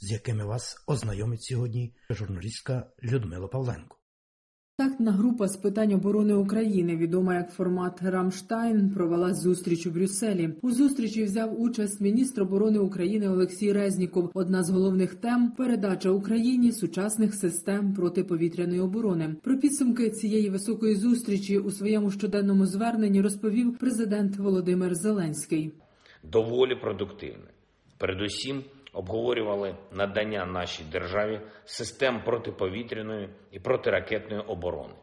з якими вас ознайомить сьогодні журналістка Людмила Павленко. Контактна група з питань оборони України, відома як формат Рамштайн, провела зустріч у Брюсселі. У зустрічі взяв участь міністр оборони України Олексій Резніков. Одна з головних тем передача Україні сучасних систем протиповітряної оборони. Про підсумки цієї високої зустрічі у своєму щоденному зверненні розповів президент Володимир Зеленський. Доволі продуктивне. Передусім обговорювали надання нашій державі систем протиповітряної і протиракетної оборони.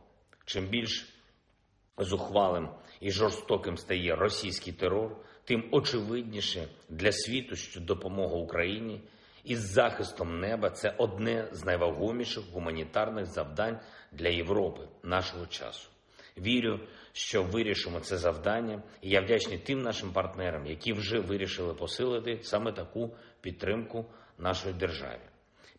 Чим більш зухвалим і жорстоким стає російський терор, тим очевидніше для світу, що допомога Україні із захистом неба це одне з найвагоміших гуманітарних завдань для Європи нашого часу. Вірю, що вирішимо це завдання, і я вдячний тим нашим партнерам, які вже вирішили посилити саме таку підтримку нашої державі,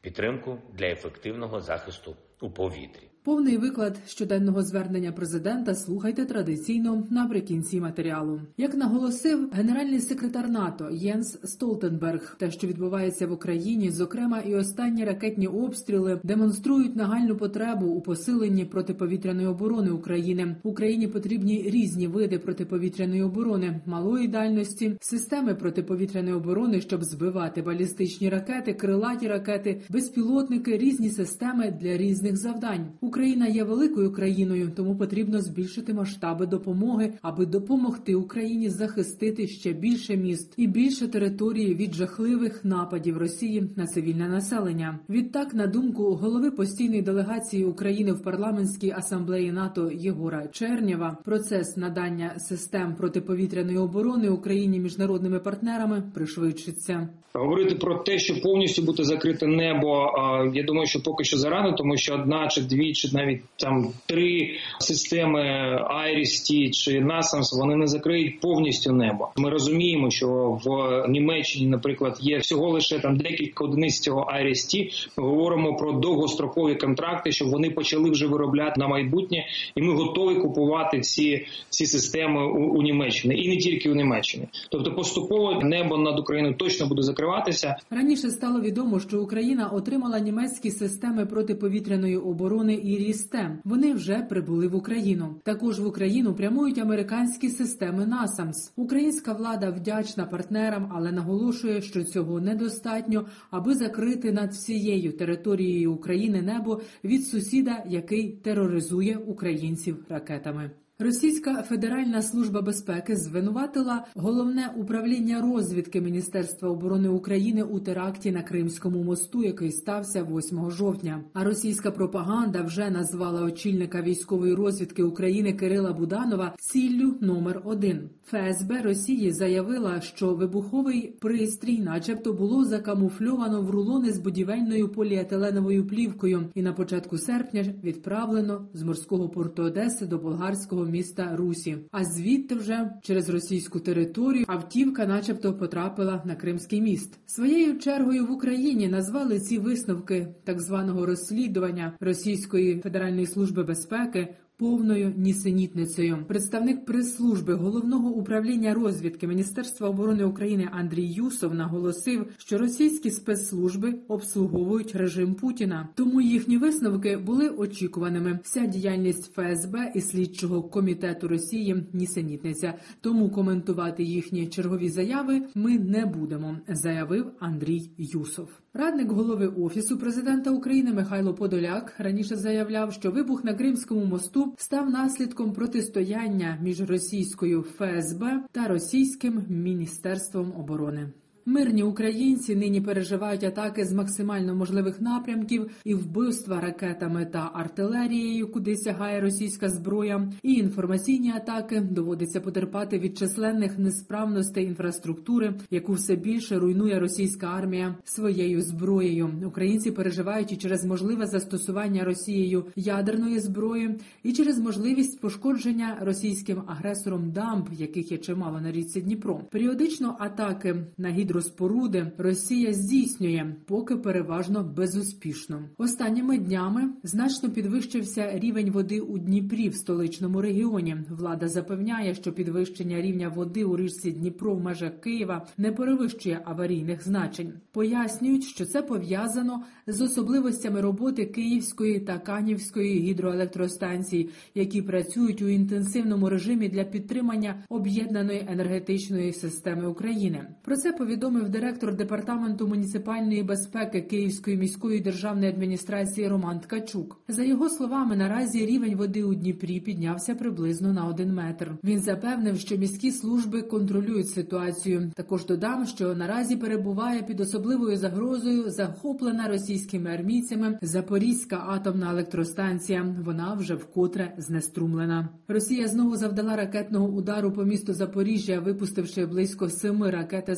підтримку для ефективного захисту у повітрі. Повний виклад щоденного звернення президента слухайте традиційно наприкінці матеріалу. Як наголосив генеральний секретар НАТО Єнс Столтенберг, те, що відбувається в Україні, зокрема і останні ракетні обстріли, демонструють нагальну потребу у посиленні протиповітряної оборони України. Україні потрібні різні види протиповітряної оборони, малої дальності, системи протиповітряної оборони, щоб збивати балістичні ракети, крилаті ракети, безпілотники, різні системи для різних завдань. Україна є великою країною, тому потрібно збільшити масштаби допомоги, аби допомогти Україні захистити ще більше міст і більше території від жахливих нападів Росії на цивільне населення. Відтак, на думку голови постійної делегації України в парламентській асамблеї НАТО Єгора Чернєва, процес надання систем протиповітряної оборони Україні міжнародними партнерами пришвидшиться. Говорити про те, що повністю буде закрите небо. Я думаю, що поки що зарано, тому що одна чи дві, чи навіть там три системи Айрісті чи Насамс вони не закриють повністю небо. Ми розуміємо, що в Німеччині, наприклад, є всього лише там декілька одиниць цього Айрісті. Ми говоримо про довгострокові контракти, щоб вони почали вже виробляти на майбутнє, і ми готові купувати ці ці системи у, у Німеччині і не тільки у Німеччині. Тобто, поступово небо над Україною точно буде закриватися. Раніше стало відомо, що Україна отримала німецькі системи протиповітряної оборони і Рістем. Вони вже прибули в Україну. Також в Україну прямують американські системи НАСАМС. Українська влада вдячна партнерам, але наголошує, що цього недостатньо, аби закрити над всією територією України небо від сусіда, який тероризує українців ракетами. Російська Федеральна служба безпеки звинуватила головне управління розвідки Міністерства оборони України у теракті на Кримському мосту, який стався 8 жовтня. А російська пропаганда вже назвала очільника військової розвідки України Кирила Буданова ціллю номер один. ФСБ Росії заявила, що вибуховий пристрій, начебто, було закамуфльовано в рулони з будівельною поліетиленовою плівкою, і на початку серпня відправлено з морського порту Одеси до болгарського міста Русі. А звідти вже через російську територію автівка, начебто, потрапила на Кримський міст. Своєю чергою в Україні назвали ці висновки так званого розслідування Російської федеральної служби безпеки. Повною нісенітницею представник прес-служби головного управління розвідки Міністерства оборони України Андрій Юсов наголосив, що російські спецслужби обслуговують режим Путіна, тому їхні висновки були очікуваними. Вся діяльність ФСБ і слідчого комітету Росії нісенітниця. Тому коментувати їхні чергові заяви ми не будемо, заявив Андрій Юсов. Радник голови офісу президента України Михайло Подоляк раніше заявляв, що вибух на Кримському мосту став наслідком протистояння між російською ФСБ та російським міністерством оборони. Мирні українці нині переживають атаки з максимально можливих напрямків і вбивства ракетами та артилерією, куди сягає російська зброя, і інформаційні атаки доводиться потерпати від численних несправностей інфраструктури, яку все більше руйнує російська армія своєю зброєю. Українці переживають і через можливе застосування Росією ядерної зброї, і через можливість пошкодження російським агресором дамб, яких є чимало на річці Дніпро. Періодично атаки на гідроспоруди Росія здійснює, поки переважно безуспішно. Останніми днями значно підвищився рівень води у Дніпрі в столичному регіоні. Влада запевняє, що підвищення рівня води у річці Дніпро в межах Києва не перевищує аварійних значень. Пояснюють, що це пов'язано з особливостями роботи Київської та Канівської гідроелектростанцій, які працюють у інтенсивному режимі для підтримання об'єднаної енергетичної системи України. Про це повідомив директор департаменту муніципальної безпеки Київської міської державної адміністрації Роман Ткачук. За його словами, наразі рівень води у Дніпрі піднявся приблизно на один метр. Він запевнив, що міські служби контролюють ситуацію. Також додам, що наразі перебуває під особливою загрозою захоплена російськими армійцями Запорізька атомна електростанція. Вона вже вкотре знеструмлена. Росія знову завдала ракетного удару по місту Запоріжжя, випустивши близько семи ракет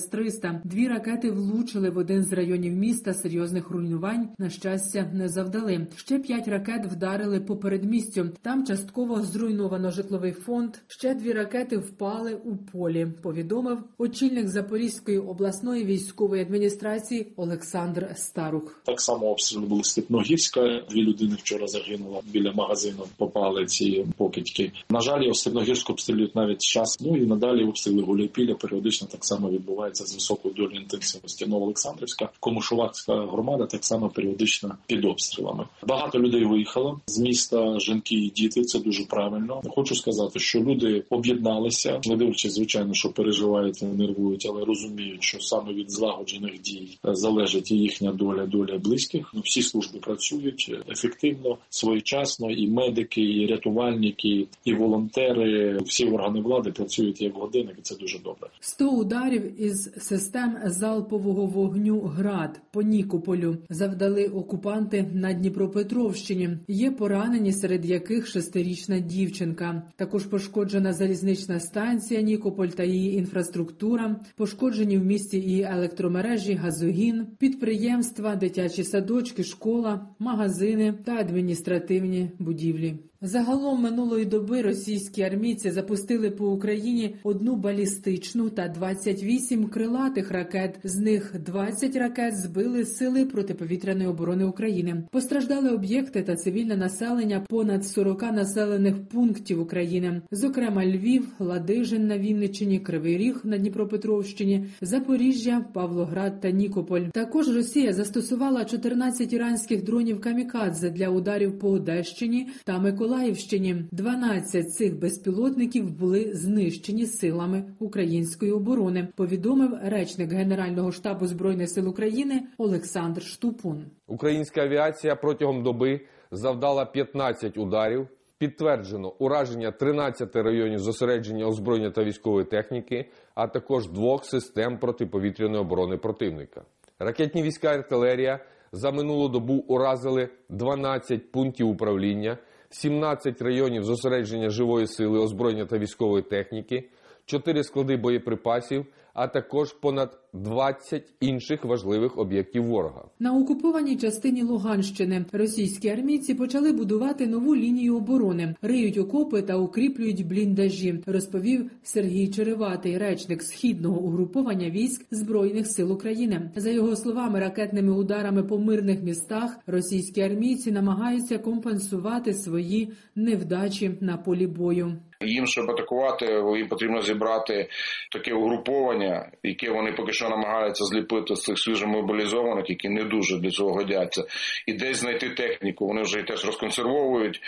С-300. Дві ракети влучили в один з районів міста. Серйозних руйнувань на щастя не завдали. Ще п'ять ракет вдарили по передмістю. Там частково зруйновано житловий фонд. Ще дві ракети впали у полі. Повідомив очільник Запорізької обласної військової адміністрації Олександр Старух. Так само обстріли були Степногірська. Дві людини вчора загинуло біля магазину. Попали ці покидьки. На жаль, Степногірську обстрілюють навіть час. Ну і надалі обстріли Гуляйпіля періодично так само відбувається з високою долею інтенсивності. Новоолександрівська, Комушувацька громада так само періодично під обстрілами. Багато людей виїхало з міста. Жінки і діти. Це дуже правильно. Хочу сказати, що люди об'єдналися, не дивлячись, звичайно, що переживають, нервують, але розуміють, що саме від злагоджених дій залежить і їхня доля, доля близьких. Ну, всі служби працюють ефективно, своєчасно, і медики, і рятувальники, і волонтери, всі органи влади працюють як годинник, це дуже добре. 100 ударів із систем залпового вогню ГРАД по Нікополю завдали окупанти на Дніпропетровщині. Є поранені, серед яких шестирічна дівчинка. Також пошкоджена залізнична станція Нікополь та її інфраструктура, пошкоджені в місті і електромережі, газогін, підприємства, дитячі садочки, школа, магазини та адміністративні будівлі. Загалом минулої доби російські армійці запустили по Україні одну балістичну та 28 крилатих ракет. З них 20 ракет збили сили протиповітряної оборони України. Постраждали об'єкти та цивільне населення понад 40 населених пунктів України, зокрема Львів, Ладижин на Вінниччині, Кривий Ріг на Дніпропетровщині, Запоріжжя, Павлоград та Нікополь. Також Росія застосувала 14 іранських дронів камікадзе для ударів по Одещині та Миколаївщині. Миколаївщині 12 цих безпілотників були знищені силами української оборони. Повідомив речник Генерального штабу збройних сил України Олександр Штупун. Українська авіація протягом доби завдала 15 ударів. Підтверджено ураження 13 районів зосередження озброєння та військової техніки, а також двох систем протиповітряної оборони противника. Ракетні війська і артилерія за минулу добу уразили 12 пунктів управління. 17 районів зосередження живої сили, озброєння та військової техніки, 4 склади боєприпасів, а також понад 20 інших важливих об'єктів ворога. На окупованій частині Луганщини російські армійці почали будувати нову лінію оборони, риють окопи та укріплюють бліндажі. Розповів Сергій Череватий, речник східного угруповання військ збройних сил України. За його словами, ракетними ударами по мирних містах російські армійці намагаються компенсувати свої невдачі на полі бою. Їм, щоб атакувати, їм потрібно зібрати таке угруповання, яке вони поки що намагаються зліпити з цих свіжомобілізованих, які не дуже для цього годяться, і десь знайти техніку. Вони вже теж розконсервовують.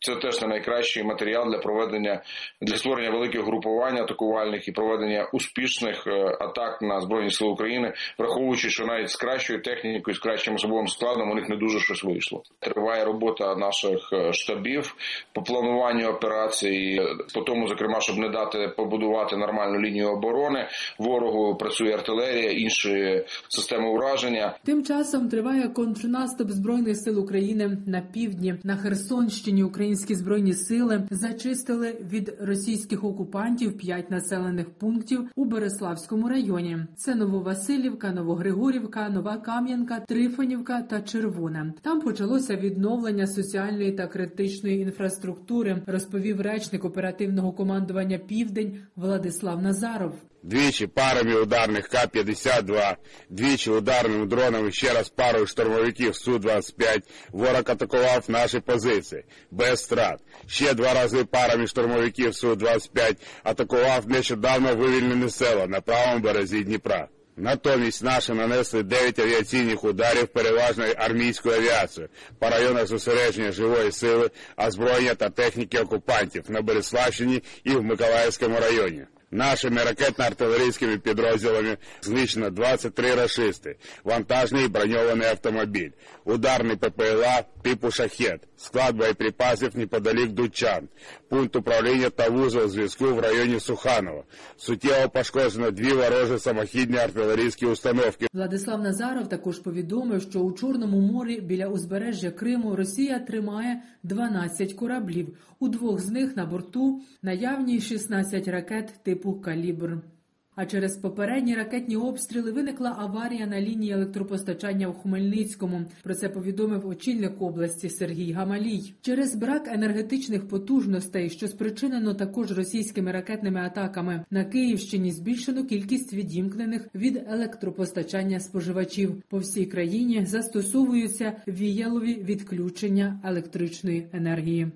Це теж не найкращий матеріал для проведення для створення великих групувань атакувальних і проведення успішних е, атак на збройні сили України, враховуючи, що навіть з кращою технікою, з кращим особовим складом у них не дуже щось вийшло. Триває робота наших е, штабів по плануванню операцій, по тому, зокрема, щоб не дати побудувати нормальну лінію оборони. Ворогу працює артилерія, інші системи ураження. Тим часом триває контрнаступ збройних сил України на півдні на Херсонщині. Українські збройні сили зачистили від російських окупантів п'ять населених пунктів у Береславському районі. Це Нововасилівка, Новогригорівка, Нова Кам'янка, Трифонівка та Червоне. Там почалося відновлення соціальної та критичної інфраструктури, розповів речник оперативного командування Південь Владислав Назаров. Двічі парами ударних К-52, двічі ударними дронами ще раз парою штурмовиків Су-25 ворог атакував наші позиції без страт. Ще два рази парами штурмовиків Су-25 атакував нещодавно вивільнене село на правому березі Дніпра. Натомість наші нанесли 9 авіаційних ударів переважної армійською авіацією по районах зосередження живої сили, озброєння та техніки окупантів на Береславщині і в Миколаївському районі. Нашими ракетно-артилерійськими підрозділами знищено 23 рашисти, вантажний броньований автомобіль, ударний ППЛА типу «Шахет», склад боєприпасів неподалік Дучан, пункт управління та вузол зв'язку в районі Суханова. Суттєво пошкоджено дві ворожі самохідні артилерійські установки. Владислав Назаров також повідомив, що у Чорному морі біля узбережжя Криму Росія тримає 12 кораблів. У двох з них на борту наявні 16 ракет типу Калібр. А через попередні ракетні обстріли виникла аварія на лінії електропостачання в Хмельницькому. Про це повідомив очільник області Сергій Гамалій. Через брак енергетичних потужностей, що спричинено також російськими ракетними атаками, на Київщині збільшено кількість відімкнених від електропостачання споживачів. По всій країні застосовуються віялові відключення електричної енергії.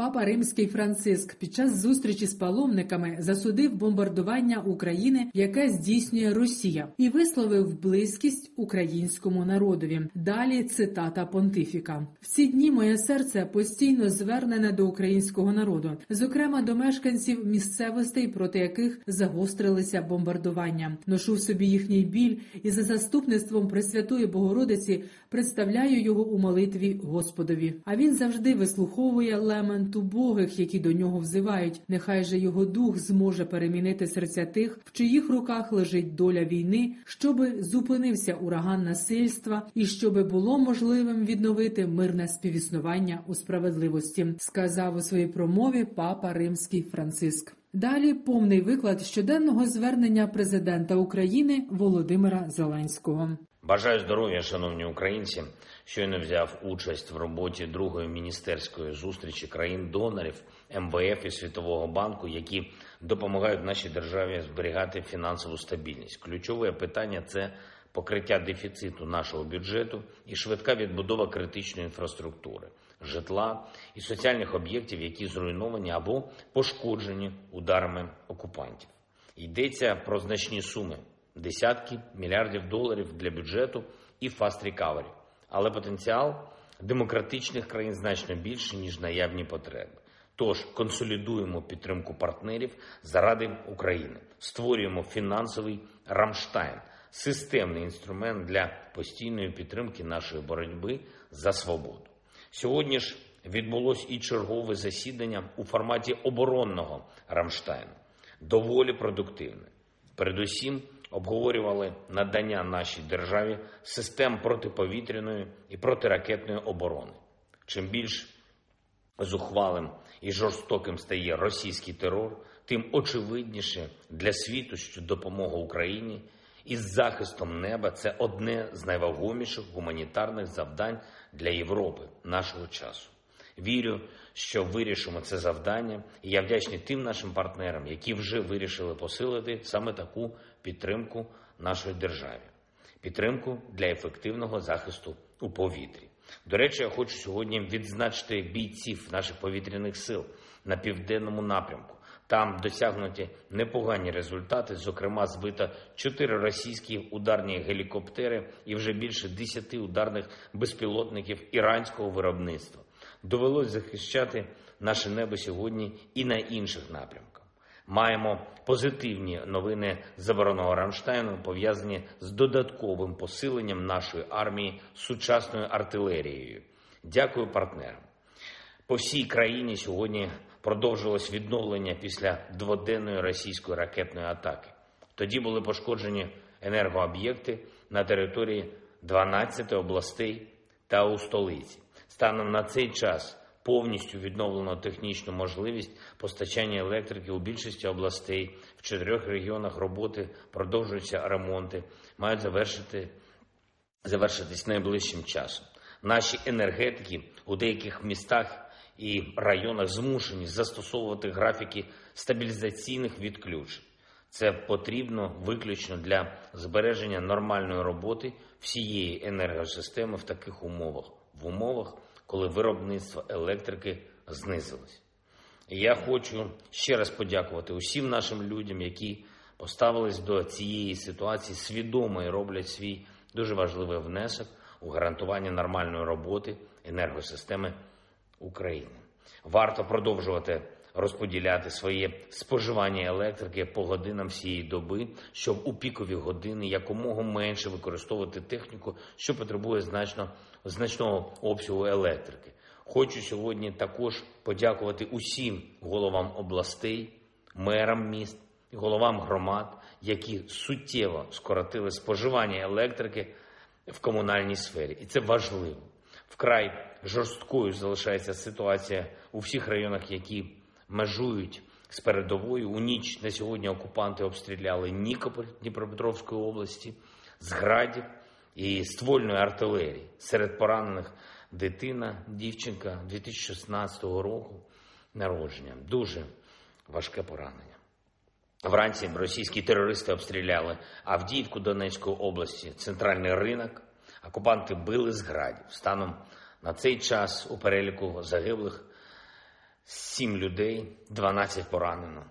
Папа Римський Франциск під час зустрічі з паломниками засудив бомбардування України, яке здійснює Росія, і висловив близькість українському народові. Далі цитата понтифіка: в ці дні моє серце постійно звернене до українського народу, зокрема до мешканців місцевостей, проти яких загострилися бомбардування. Ношу в собі їхній біль і за заступництвом Пресвятої Богородиці представляю його у молитві Господові. А він завжди вислуховує лемент убогих, які до нього взивають. Нехай же його дух зможе перемінити серця тих, в чиїх руках лежить доля війни, щоби зупинився ураган насильства і щоби було можливим відновити мирне співіснування у справедливості, сказав у своїй промові папа Римський Франциск. Далі повний виклад щоденного звернення президента України Володимира Зеленського. Бажаю здоров'я, шановні українці. Щойно взяв участь в роботі другої міністерської зустрічі країн-донорів МВФ і Світового банку, які допомагають нашій державі зберігати фінансову стабільність. Ключове питання це покриття дефіциту нашого бюджету і швидка відбудова критичної інфраструктури, житла і соціальних об'єктів, які зруйновані або пошкоджені ударами окупантів. Йдеться про значні суми десятки мільярдів доларів для бюджету і fast recovery але потенціал демократичних країн значно більший, ніж наявні потреби. Тож консолідуємо підтримку партнерів заради України, створюємо фінансовий Рамштайн, системний інструмент для постійної підтримки нашої боротьби за свободу. Сьогодні ж відбулось і чергове засідання у форматі оборонного Рамштайну, доволі продуктивне. Передусім обговорювали надання нашій державі систем протиповітряної і протиракетної оборони. Чим більш зухвалим і жорстоким стає російський терор, тим очевидніше для світу, що допомога Україні із захистом неба це одне з найвагоміших гуманітарних завдань для Європи нашого часу. Вірю, що вирішимо це завдання, і я вдячний тим нашим партнерам, які вже вирішили посилити саме таку підтримку нашої державі, підтримку для ефективного захисту у повітрі. До речі, я хочу сьогодні відзначити бійців наших повітряних сил на південному напрямку. Там досягнуті непогані результати. Зокрема, збито чотири російські ударні гелікоптери і вже більше десяти ударних безпілотників іранського виробництва. Довелось захищати наше небо сьогодні і на інших напрямках. Маємо позитивні новини забороного Рамштайну, пов'язані з додатковим посиленням нашої армії сучасною артилерією. Дякую партнерам. По всій країні сьогодні продовжилось відновлення після дводенної російської ракетної атаки. Тоді були пошкоджені енергооб'єкти на території 12 областей та у столиці. Станом на цей час повністю відновлено технічну можливість постачання електрики у більшості областей в чотирьох регіонах роботи продовжуються ремонти, мають завершити завершитись найближчим часом. Наші енергетики у деяких містах і районах змушені застосовувати графіки стабілізаційних відключень. Це потрібно виключно для збереження нормальної роботи всієї енергосистеми в таких умовах, в умовах, коли виробництво електрики знизилось. І я хочу ще раз подякувати усім нашим людям, які поставились до цієї ситуації свідомо і роблять свій дуже важливий внесок у гарантування нормальної роботи енергосистеми України. Варто продовжувати розподіляти своє споживання електрики по годинам всієї доби, щоб у пікові години якомога менше використовувати техніку, що потребує значно, значного обсягу електрики. Хочу сьогодні також подякувати усім головам областей, мерам міст і головам громад, які суттєво скоротили споживання електрики в комунальній сфері, і це важливо. Вкрай жорсткою залишається ситуація у всіх районах, які межують з передовою. У ніч на сьогодні окупанти обстріляли Нікополь Дніпропетровської області з градів і ствольної артилерії. Серед поранених дитина, дівчинка 2016 року народження. Дуже важке поранення. Вранці російські терористи обстріляли Авдіївку Донецької області, центральний ринок. Окупанти били з градів. Станом на цей час у переліку загиблих 7 людей, 12 поранено.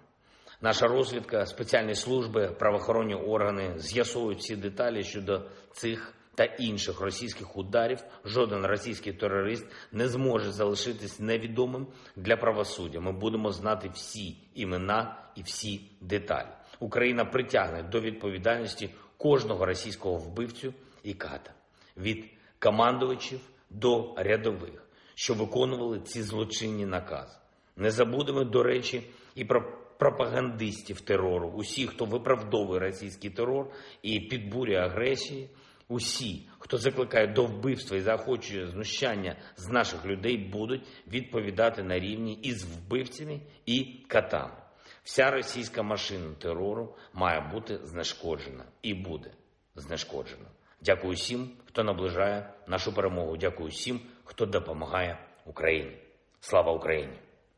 Наша розвідка, спеціальні служби, правоохоронні органи з'ясовують всі деталі щодо цих та інших російських ударів. Жоден російський терорист не зможе залишитись невідомим для правосуддя. Ми будемо знати всі імена і всі деталі. Україна притягне до відповідальності кожного російського вбивцю і ката від командувачів до рядових, що виконували ці злочинні накази. Не забудемо, до речі, і про пропагандистів терору, усі, хто виправдовує російський терор і підбурює агресії, усі, хто закликає до вбивства і заохочує знущання з наших людей, будуть відповідати на рівні із вбивцями і катами. Вся російська машина терору має бути знешкоджена і буде знешкоджена. Дякую всім, хто наближає нашу перемогу. Дякую всім, хто допомагає Україні. Слава Україні!